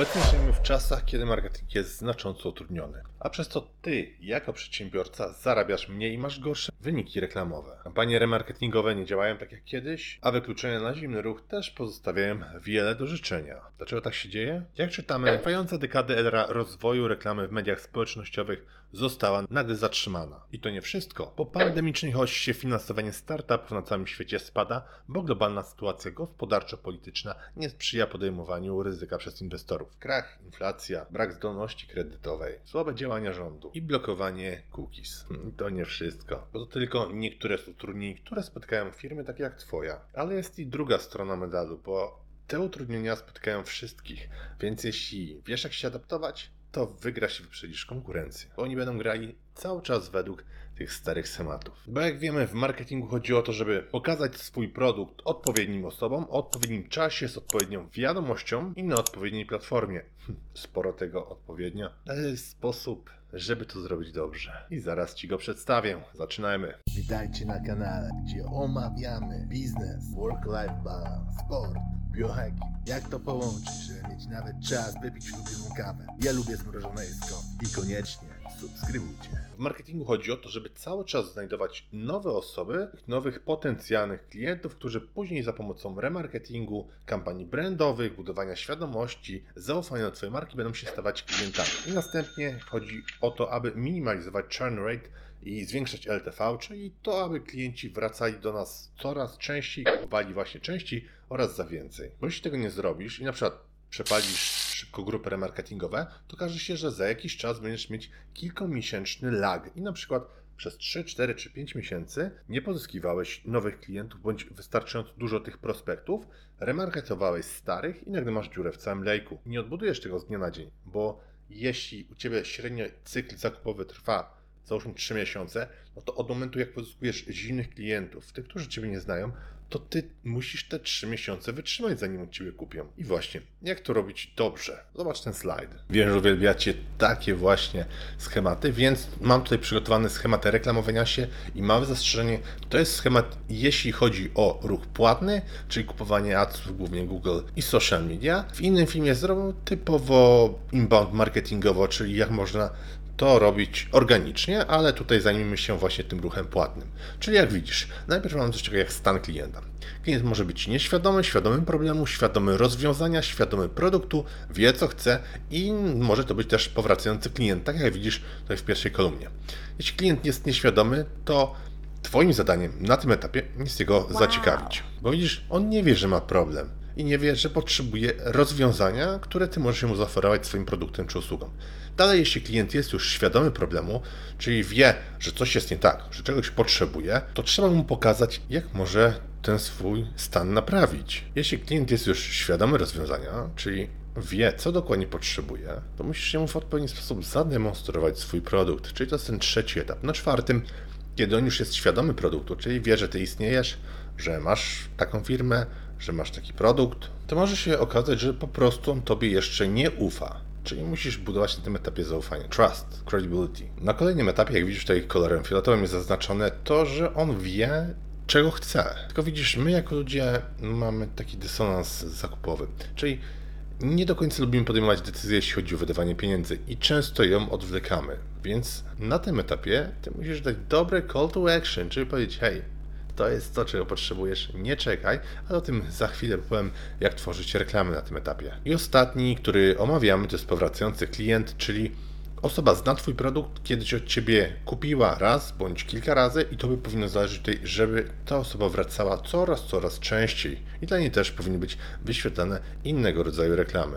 Obecnie żyjemy w czasach, kiedy marketing jest znacząco utrudniony, a przez to ty, jako przedsiębiorca, zarabiasz mniej i masz gorsze wyniki reklamowe. Kampanie remarketingowe nie działają tak jak kiedyś, a wykluczenia na zimny ruch też pozostawiają wiele do życzenia. Dlaczego tak się dzieje? Jak czytamy, trwająca dekady era rozwoju reklamy w mediach społecznościowych została nagle zatrzymana. I to nie wszystko. Po pandemicznej hoście finansowanie startupów na całym świecie spada, bo globalna sytuacja gospodarczo-polityczna nie sprzyja podejmowaniu ryzyka przez inwestorów. Krach, inflacja, brak zdolności kredytowej, słabe działania rządu i blokowanie cookies. Hmm, To nie wszystko, bo to tylko niektóre z utrudnień, które spotkają firmy takie jak Twoja. Ale jest i druga strona medalu, bo te utrudnienia spotkają wszystkich, więc jeśli wiesz jak się adaptować, to wygrasz i wyprzedzisz konkurencję. Oni będą grali cały czas według tych starych schematów. Bo jak wiemy, w marketingu chodzi o to, żeby pokazać swój produkt odpowiednim osobom, o odpowiednim czasie, z odpowiednią wiadomością i na odpowiedniej platformie. Hm, Sporo tego odpowiednio, ale jest sposób, żeby to zrobić dobrze. I zaraz Ci go przedstawię. Zaczynajmy. Witajcie na kanale, gdzie omawiamy biznes, work-life balance, sport, biohacking. Jak to połączyć, żeby mieć nawet czas wypić ulubioną kawę. Ja lubię zmrożone jedzko. I koniecznie subskrybujcie. W marketingu chodzi o to, żeby cały czas znajdować nowe osoby, nowych potencjalnych klientów, którzy później za pomocą remarketingu, kampanii brandowych, budowania świadomości, zaufania do Twojej marki będą się stawać klientami. I następnie chodzi o to, aby minimalizować churn rate i zwiększać LTV, czyli to, aby klienci wracali do nas coraz częściej, kupowali właśnie częściej oraz za więcej. Bo jeśli tego nie zrobisz i na przykład przepalisz szybko grupy remarketingowe, to okaże się, że za jakiś czas będziesz mieć kilkumiesięczny lag i na przykład przez 3, 4 czy 5 miesięcy nie pozyskiwałeś nowych klientów bądź wystarczająco dużo tych prospektów, remarketowałeś starych i nagle masz dziurę w całym lejku. Nie odbudujesz tego z dnia na dzień, bo jeśli u Ciebie średnio cykl zakupowy trwa załóżmy 3 miesiące, no to od momentu jak pozyskujesz zimnych klientów, tych, którzy Ciebie nie znają, to Ty musisz te 3 miesiące wytrzymać, zanim od Ciebie kupią. I właśnie, jak to robić dobrze? Zobacz ten slajd. Wiem, że uwielbiacie takie właśnie schematy, więc mam tutaj przygotowany schemat reklamowania się i małe zastrzeżenie, to jest schemat, jeśli chodzi o ruch płatny, czyli kupowanie adsów, głównie Google i social media. W innym filmie zrobię typowo inbound marketingowo, czyli jak można to robić organicznie, ale tutaj zajmijmy się właśnie tym ruchem płatnym. Czyli jak widzisz, najpierw mamy coś takiego jak stan klienta. Klient może być nieświadomy, świadomy problemu, świadomy rozwiązania, świadomy produktu, wie co chce i może to być też powracający klient, tak jak widzisz tutaj w pierwszej kolumnie. Jeśli klient jest nieświadomy, to Twoim zadaniem na tym etapie jest jego zaciekawić, bo widzisz, on nie wie, że ma problem i nie wie, że potrzebuje rozwiązania, które ty możesz mu zaoferować swoim produktem czy usługą. Dalej, jeśli klient jest już świadomy problemu, czyli wie, że coś jest nie tak, że czegoś potrzebuje, to trzeba mu pokazać, jak może ten swój stan naprawić. Jeśli klient jest już świadomy rozwiązania, czyli wie, co dokładnie potrzebuje, to musisz mu w odpowiedni sposób zademonstrować swój produkt, czyli to jest ten trzeci etap. Na czwartym, kiedy on już jest świadomy produktu, czyli wie, że ty istniejesz, że masz taką firmę, że masz taki produkt, to może się okazać, że po prostu on tobie jeszcze nie ufa. Czyli musisz budować na tym etapie zaufanie. Trust, credibility. Na kolejnym etapie, jak widzisz tutaj kolorem fioletowym jest zaznaczone to, że on wie, czego chce. Tylko widzisz, my jako ludzie mamy taki dysonans zakupowy. Czyli nie do końca lubimy podejmować decyzje, jeśli chodzi o wydawanie pieniędzy i często ją odwlekamy. Więc na tym etapie ty musisz dać dobre call to action, czyli powiedzieć, hej, to jest to, czego potrzebujesz, nie czekaj, ale o tym za chwilę powiem, jak tworzyć reklamy na tym etapie. I ostatni, który omawiamy, to jest powracający klient, czyli osoba zna Twój produkt, kiedyś od Ciebie kupiła raz bądź kilka razy i to by powinno zależeć tutaj, żeby ta osoba wracała coraz, coraz częściej. I dla niej też powinny być wyświetlane innego rodzaju reklamy.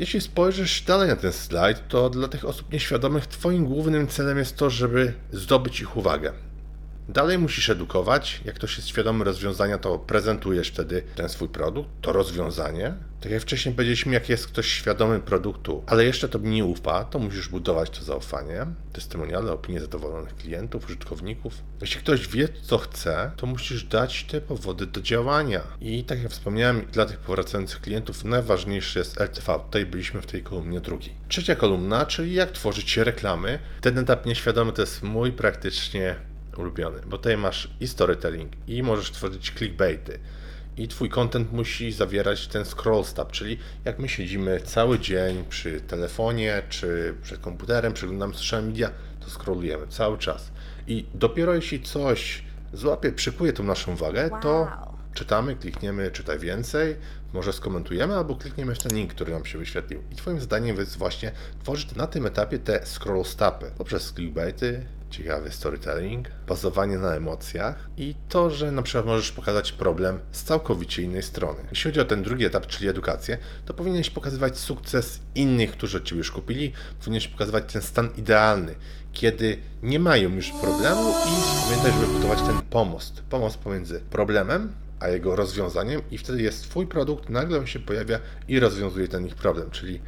Jeśli spojrzysz dalej na ten slajd, to dla tych osób nieświadomych Twoim głównym celem jest to, żeby zdobyć ich uwagę. Dalej musisz edukować. Jak ktoś jest świadomy rozwiązania, to prezentujesz wtedy ten swój produkt, to rozwiązanie. Tak jak wcześniej powiedzieliśmy, jak jest ktoś świadomy produktu, ale jeszcze tobie nie ufa, to musisz budować to zaufanie, testimoniale, opinie zadowolonych klientów, użytkowników. Jeśli ktoś wie, co chce, to musisz dać te powody do działania. I tak jak wspomniałem, dla tych powracających klientów najważniejszy jest LTV. Tutaj byliśmy w tej kolumnie drugiej. Trzecia kolumna, czyli jak tworzyć reklamy. Ten etap nieświadomy to jest mój praktycznie ulubiony, bo tutaj masz i storytelling, i możesz tworzyć clickbaity, i twój content musi zawierać ten scroll stop, czyli jak my siedzimy cały dzień przy telefonie, czy przed komputerem, przeglądamy social media, to scrollujemy cały czas. I dopiero jeśli coś złapie, przykuje tą naszą uwagę, to Wow. czytamy, klikniemy czytaj więcej, może skomentujemy, albo klikniemy w ten link, który nam się wyświetlił. I Twoim zadaniem jest właśnie tworzyć na tym etapie te scroll stopy poprzez clickbaity, ciekawy storytelling, bazowanie na emocjach i to, że na przykład możesz pokazać problem z całkowicie innej strony. Jeśli chodzi o ten drugi etap, czyli edukację, to powinieneś pokazywać sukces innych, którzy od Ciebie już kupili, powinieneś pokazywać ten stan idealny, kiedy nie mają już problemu i pamiętaj, żeby budować ten pomost. Pomost pomiędzy problemem a jego rozwiązaniem i wtedy jest Twój produkt, nagle on się pojawia i rozwiązuje ten ich problem, czyli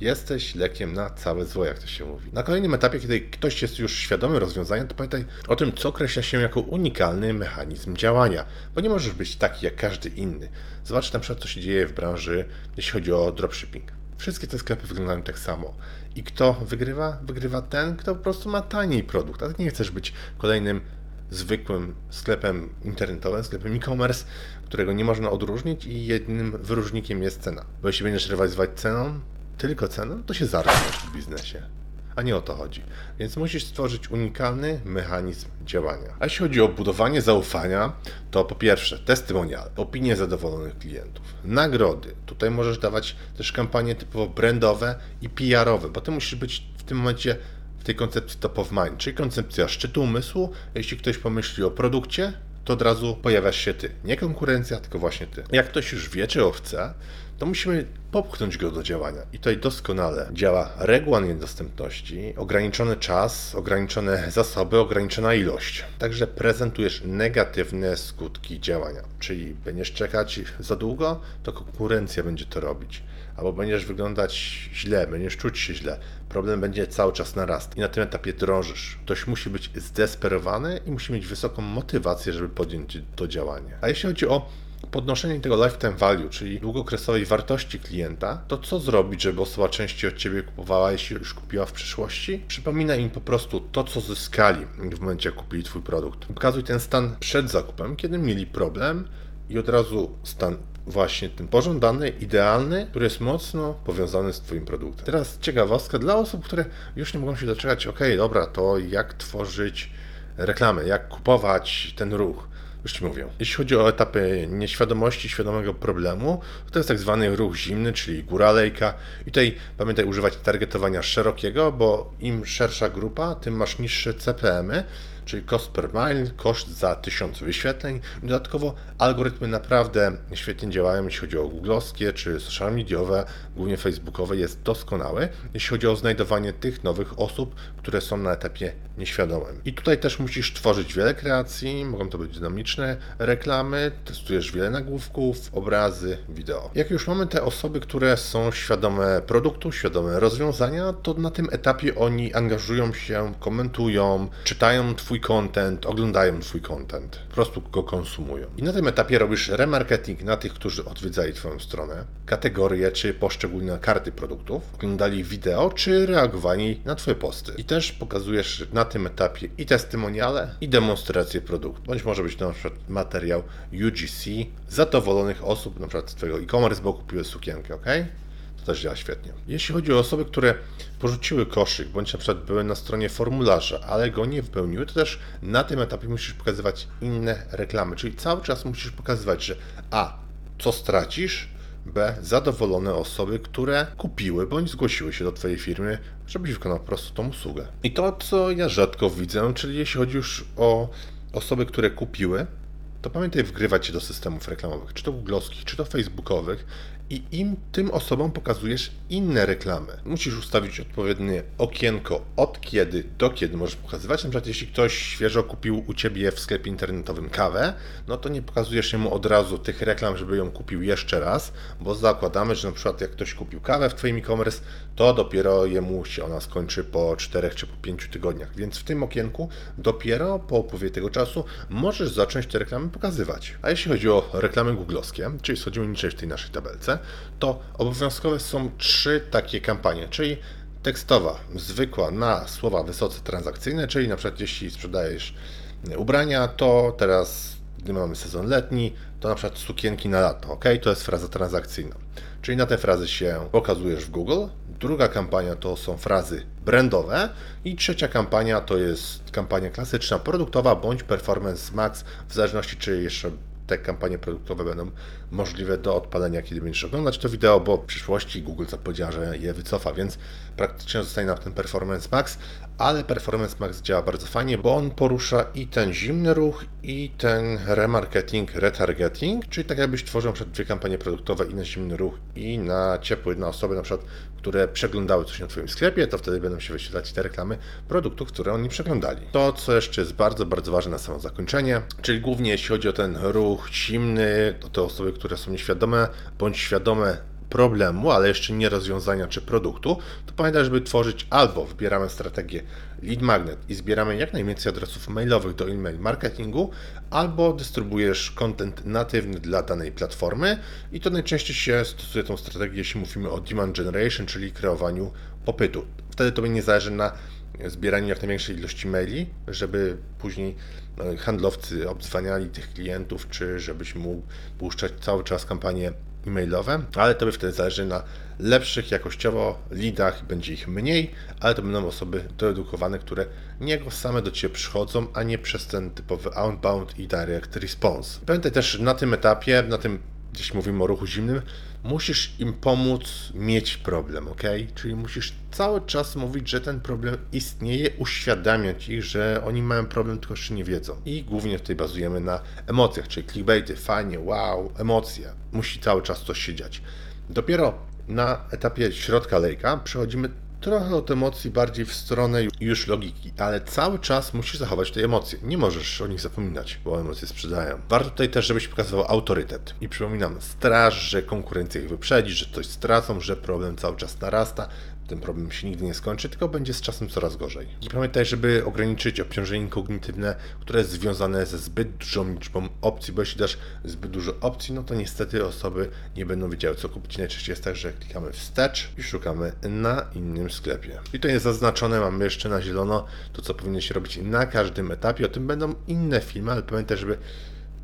jesteś lekiem na całe zło, jak to się mówi. Na kolejnym etapie, kiedy ktoś jest już świadomy rozwiązania, to pamiętaj o tym, co określa się jako unikalny mechanizm działania, bo nie możesz być taki jak każdy inny. Zobacz na przykład, co się dzieje w branży, jeśli chodzi o dropshipping. Wszystkie te sklepy wyglądają tak samo. I kto wygrywa? Wygrywa ten, kto po prostu ma taniej produkt, a ty nie chcesz być kolejnym zwykłym sklepem internetowym, sklepem e-commerce, którego nie można odróżnić i jednym wyróżnikiem jest cena. Bo jeśli będziesz rywalizować ceną, tylko ceną, to się zarżniesz w biznesie. A nie o to chodzi. Więc musisz stworzyć unikalny mechanizm działania. A jeśli chodzi o budowanie zaufania, to po pierwsze testymoniale, opinie zadowolonych klientów, nagrody. Tutaj możesz dawać też kampanie typowo brandowe i PR-owe, bo ty musisz być w tym momencie w tej koncepcji top of mind, czyli koncepcja szczytu umysłu. Jeśli ktoś pomyśli o produkcie, to od razu pojawiasz się ty. Nie konkurencja, tylko właśnie ty. Jak ktoś już wie, czego chce, to musimy popchnąć go do działania. I tutaj doskonale działa reguła niedostępności, ograniczony czas, ograniczone zasoby, ograniczona ilość. Także prezentujesz negatywne skutki działania. Czyli będziesz czekać za długo, to konkurencja będzie to robić. Albo będziesz wyglądać źle, będziesz czuć się źle. Problem będzie cały czas narast i na tym etapie drążysz. Ktoś musi być zdesperowany i musi mieć wysoką motywację, żeby podjąć to działanie. A jeśli chodzi o podnoszenie tego lifetime value, czyli długookresowej wartości klienta, to co zrobić, żeby osoba częściej od Ciebie kupowała, jeśli już kupiła w przyszłości? Przypominaj im po prostu to, co zyskali w momencie, jak kupili Twój produkt. Pokazuj ten stan przed zakupem, kiedy mieli problem i od razu stan właśnie ten pożądany, idealny, który jest mocno powiązany z Twoim produktem. Teraz ciekawostka dla osób, które już nie mogą się doczekać, ok, dobra, to jak tworzyć reklamę, jak kupować ten ruch. Już Ci mówię. Jeśli chodzi o etapy nieświadomości, świadomego problemu, to, jest tak zwany ruch zimny, czyli góra lejka. I tutaj pamiętaj używać targetowania szerokiego, bo im szersza grupa, tym masz niższe CPM-y, czyli cost per mile, koszt za 1000 wyświetleń. Dodatkowo algorytmy naprawdę świetnie działają, jeśli chodzi o googlowskie czy social mediowe, głównie facebookowe, jest doskonały, jeśli chodzi o znajdowanie tych nowych osób, które są na etapie nieświadomym. I tutaj też musisz tworzyć wiele kreacji, mogą to być dynamiczne reklamy, testujesz wiele nagłówków, obrazy, wideo. Jak już mamy te osoby, które są świadome produktu, świadome rozwiązania, to na tym etapie oni angażują się, komentują, czytają Twój content, oglądają Twój content, po prostu go konsumują. I na tym etapie robisz remarketing na tych, którzy odwiedzali Twoją stronę, kategorie czy poszczególne karty produktów, oglądali wideo czy reagowali na Twoje posty. I też pokazujesz na tym etapie i testymoniale, i demonstracje produktu. Bądź może być to na przykład materiał UGC zadowolonych osób, na przykład z Twojego e-commerce, bo kupiły sukienkę, ok? To też działa świetnie. Jeśli chodzi o osoby, które porzuciły koszyk, bądź na przykład były na stronie formularza, ale go nie wypełniły, to też na tym etapie musisz pokazywać inne reklamy. Czyli cały czas musisz pokazywać, że A, co stracisz, B, zadowolone osoby, które kupiły bądź zgłosiły się do Twojej firmy, żebyś wykonał po prostu tą usługę. I to, co ja rzadko widzę, czyli jeśli chodzi już o osoby, które kupiły, to pamiętaj wgrywać się do systemów reklamowych, czy to googlowskich, czy to facebookowych i im tym osobom pokazujesz inne reklamy. Musisz ustawić odpowiednie okienko od kiedy do kiedy możesz pokazywać. Na przykład jeśli ktoś świeżo kupił u Ciebie w sklepie internetowym kawę, no to nie pokazujesz mu od razu tych reklam, żeby ją kupił jeszcze raz, bo zakładamy, że na przykład jak ktoś kupił kawę w Twoim e-commerce, to dopiero jemu się ona skończy po 4 czy po 5 tygodniach. Więc w tym okienku dopiero po upływie tego czasu możesz zacząć te reklamy pokazywać. A jeśli chodzi o reklamy googlowskie, czyli schodzimy niżej w tej naszej tabelce, to obowiązkowe są trzy takie kampanie, czyli tekstowa, zwykła na słowa wysoce transakcyjne, czyli na przykład jeśli sprzedajesz ubrania, to teraz, gdy mamy sezon letni, to na przykład sukienki na lato, ok? To jest fraza transakcyjna. Czyli na te frazy się pokazujesz w Google. Druga kampania to są frazy brandowe i trzecia kampania to jest kampania klasyczna, produktowa bądź performance max, w zależności czy jeszcze te kampanie produktowe będą możliwe do odpalenia, kiedy będziesz oglądać to wideo, bo w przyszłości Google zapowiedział, że je wycofa, więc praktycznie zostaje nam ten Performance Max, ale Performance Max działa bardzo fajnie, bo on porusza i ten zimny ruch, i ten remarketing, retargeting, czyli tak jakbyś tworzył przed dwie kampanie produktowe i na zimny ruch, i na ciepły, na osoby na przykład, które przeglądały coś na Twoim sklepie, to wtedy będą się wyświetlać te reklamy produktów, które oni przeglądali. To, co jeszcze jest bardzo, bardzo ważne na samo zakończenie, czyli głównie jeśli chodzi o ten ruch zimny, to te osoby, które są nieświadome bądź świadome problemu, ale jeszcze nie rozwiązania czy produktu, to pamiętaj, żeby tworzyć albo wybieramy strategię lead magnet i zbieramy jak najwięcej adresów mailowych do e-mail marketingu, albo dystrybuujesz content natywny dla danej platformy i to najczęściej się stosuje tą strategię, jeśli mówimy o demand generation, czyli kreowaniu popytu. Wtedy to nie zależy na zbieraniu jak największej ilości maili, żeby później no, handlowcy obdzwaniali tych klientów, czy żebyś mógł puszczać cały czas kampanie e-mailowe, ale to by wtedy zależy na lepszych jakościowo lidach, będzie ich mniej, ale to będą osoby doedukowane, które niego same do Ciebie przychodzą, a nie przez ten typowy outbound i direct response. Pamiętaj też na tym etapie, na tym jeśli mówimy o ruchu zimnym, musisz im pomóc mieć problem, ok? Czyli musisz cały czas mówić, że ten problem istnieje, uświadamiać ich, że oni mają problem, tylko jeszcze nie wiedzą. I głównie tutaj bazujemy na emocjach, czyli clickbaity, fajnie, wow, emocje. Musi cały czas coś się dziać. Dopiero na etapie środka lejka przechodzimy trochę od emocji bardziej w stronę już logiki, ale cały czas musisz zachować te emocje. Nie możesz o nich zapominać, bo emocje sprzedają. Warto tutaj też, żebyś pokazywał autorytet. I przypominam, straż, że konkurencja ich wyprzedzi, że coś stracą, że problem cały czas narasta, ten problem się nigdy nie skończy, tylko będzie z czasem coraz gorzej. I pamiętaj, żeby ograniczyć obciążenie kognitywne, które jest związane ze zbyt dużą liczbą opcji, bo jeśli dasz zbyt dużo opcji, no to niestety osoby nie będą wiedziały co kupić. Najczęściej jest tak, że klikamy wstecz i szukamy na innym sklepie. I to jest zaznaczone, mamy jeszcze na zielono to, co powinieneś robić na każdym etapie. O tym będą inne filmy, ale pamiętaj, żeby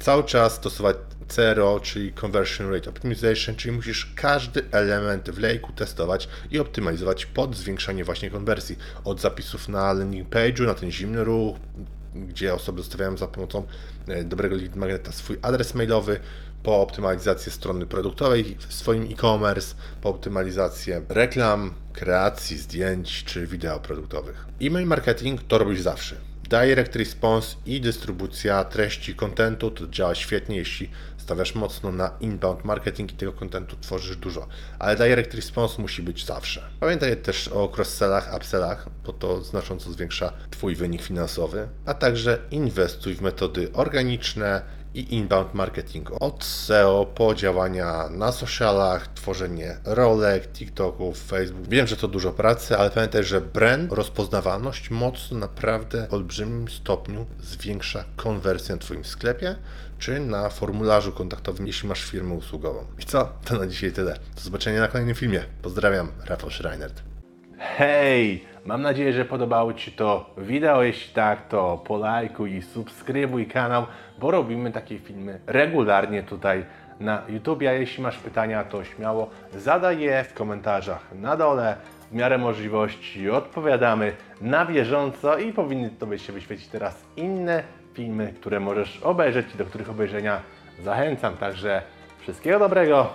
cały czas stosować CRO, czyli Conversion Rate Optimization, czyli musisz każdy element w lejku testować i optymalizować pod zwiększanie właśnie konwersji. Od zapisów na landing page'u, na ten zimny ruch, gdzie osoby zostawiają za pomocą e, dobrego lead magneta swój adres mailowy, po optymalizację strony produktowej w swoim e-commerce, po optymalizację reklam, kreacji zdjęć czy wideo produktowych. E-mail marketing to robisz zawsze direct response i dystrybucja treści kontentu to działa świetnie, jeśli stawiasz mocno na inbound marketing i tego kontentu tworzysz dużo. Ale direct response musi być zawsze. Pamiętaj też o cross-sellach, upsellach, bo to znacząco zwiększa Twój wynik finansowy, a także inwestuj w metody organiczne i inbound marketing. Od SEO po działania na socialach, tworzenie rolek, TikToków, Facebook. Wiem, że to dużo pracy, ale pamiętaj, że brand, rozpoznawalność mocno naprawdę w olbrzymim stopniu zwiększa konwersję na Twoim sklepie czy na formularzu kontaktowym, jeśli masz firmę usługową. I co? To na dzisiaj tyle. Do zobaczenia na kolejnym filmie. Pozdrawiam, Rafał Schreinert. Hej! Mam nadzieję, że podobało Ci to wideo. Jeśli tak, to polajkuj i subskrybuj kanał, bo robimy takie filmy regularnie tutaj na YouTube. A jeśli masz pytania, to śmiało zadaj je w komentarzach na dole. W miarę możliwości odpowiadamy na bieżąco i powinny Tobie się wyświecić teraz inne filmy, które możesz obejrzeć i do których obejrzenia zachęcam. Także wszystkiego dobrego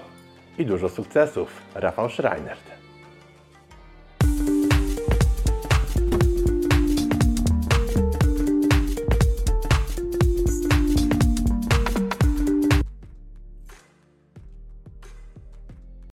i dużo sukcesów. Rafał Schreinert.